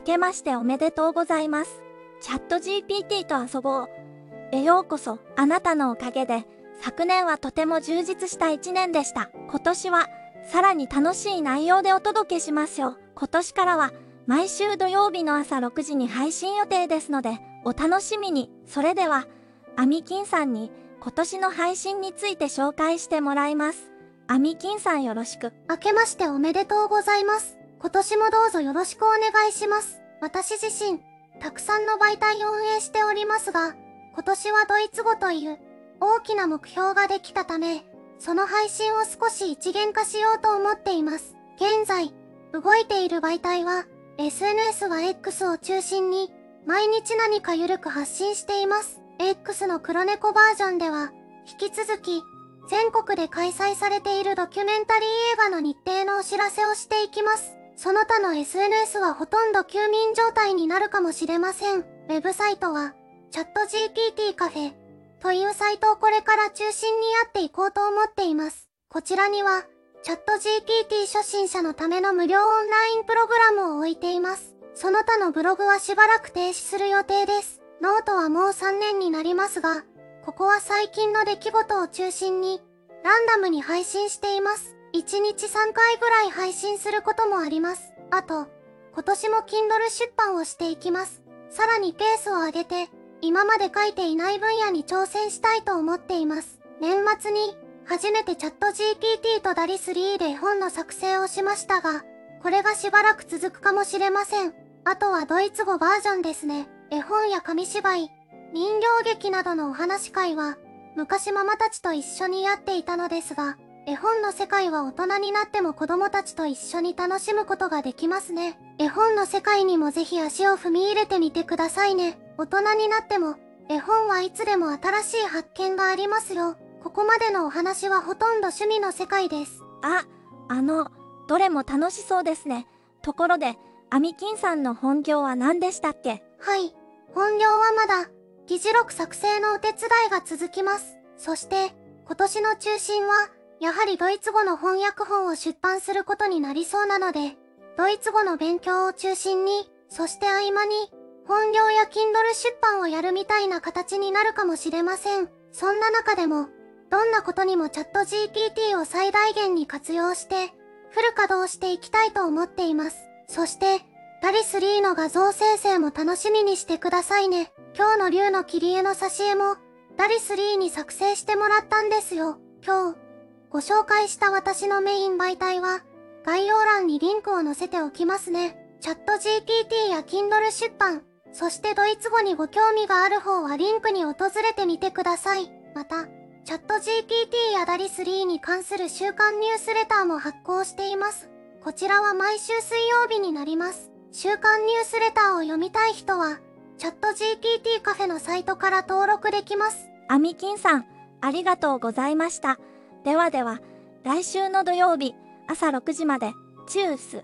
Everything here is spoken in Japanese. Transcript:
けましておめでとうございます。チャット GPT と遊ぼう。へようこそ、あなたのおかげで、昨年はとても充実した一年でした。今年は、さらに楽しい内容でお届けしますよ。今年からは、毎週土曜日の朝6時に配信予定ですので、お楽しみに。それでは、アミキンさんに、今年の配信について紹介してもらいます。アミキンさんよろしく。明けましておめでとうございます。今年もどうぞよろしくお願いします。私自身、たくさんの媒体を運営しておりますが、今年はドイツ語という大きな目標ができたため、その配信を少し一元化しようと思っています。現在、動いている媒体は、SNS は X を中心に、毎日何かゆるく発信しています。X の黒猫バージョンでは、引き続き、全国で開催されているドキュメンタリー映画の日程のお知らせをしていきます。その他の SNS はほとんど休眠状態になるかもしれません。ウェブサイトは、チャット GPT カフェというサイトをこれから中心にやっていこうと思っています。こちらには、チャット GPT 初心者のための無料オンラインプログラムを置いています。その他のブログはしばらく停止する予定です。ノートはもう3年になりますが、ここは最近の出来事を中心に、ランダムに配信しています。1日3回ぐらい配信することもあります。あと、今年も Kindle 出版をしていきます。さらにペースを上げて、今まで書いていない分野に挑戦したいと思っています。年末に、初めてチャット GPT とダリ3で本の作成をしましたが、これがしばらく続くかもしれません。あとはドイツ語バージョンですね。絵本や紙芝居、人形劇などのお話会は、昔ママたちと一緒にやっていたのですが、絵本の世界は大人になっても子供たちと一緒に楽しむことができますね。絵本の世界にもぜひ足を踏み入れてみてくださいね。大人になっても、絵本はいつでも新しい発見がありますよ。ここまでのお話はほとんど趣味の世界です。あ、あの、どれも楽しそうですね。ところで、アミキンさんの本業は何でしたっけ？はい。本業はまだ、議事録作成のお手伝いが続きます。そして、今年の中心は、やはりドイツ語の翻訳本を出版することになりそうなので、ドイツ語の勉強を中心に、そして合間に、本業や Kindle 出版をやるみたいな形になるかもしれません。そんな中でも、どんなことにもチャット GPT を最大限に活用して、フル稼働していきたいと思っています。そして、ダリ3の画像生成も楽しみにしてくださいね。今日の竜の切り絵の挿絵も、ダリ3に作成してもらったんですよ。今日、ご紹介した私のメイン媒体は、概要欄にリンクを載せておきますね。チャット GPT や Kindle 出版、そしてドイツ語にご興味がある方はリンクに訪れてみてください。また、チャット GPT やダリ3に関する週刊ニュースレターも発行しています。こちらは毎週水曜日になります。週刊ニュースレターを読みたい人は、チャット GPT カフェのサイトから登録できます。アミキンさん、ありがとうございました。ではでは、来週の土曜日、朝6時まで、チュース。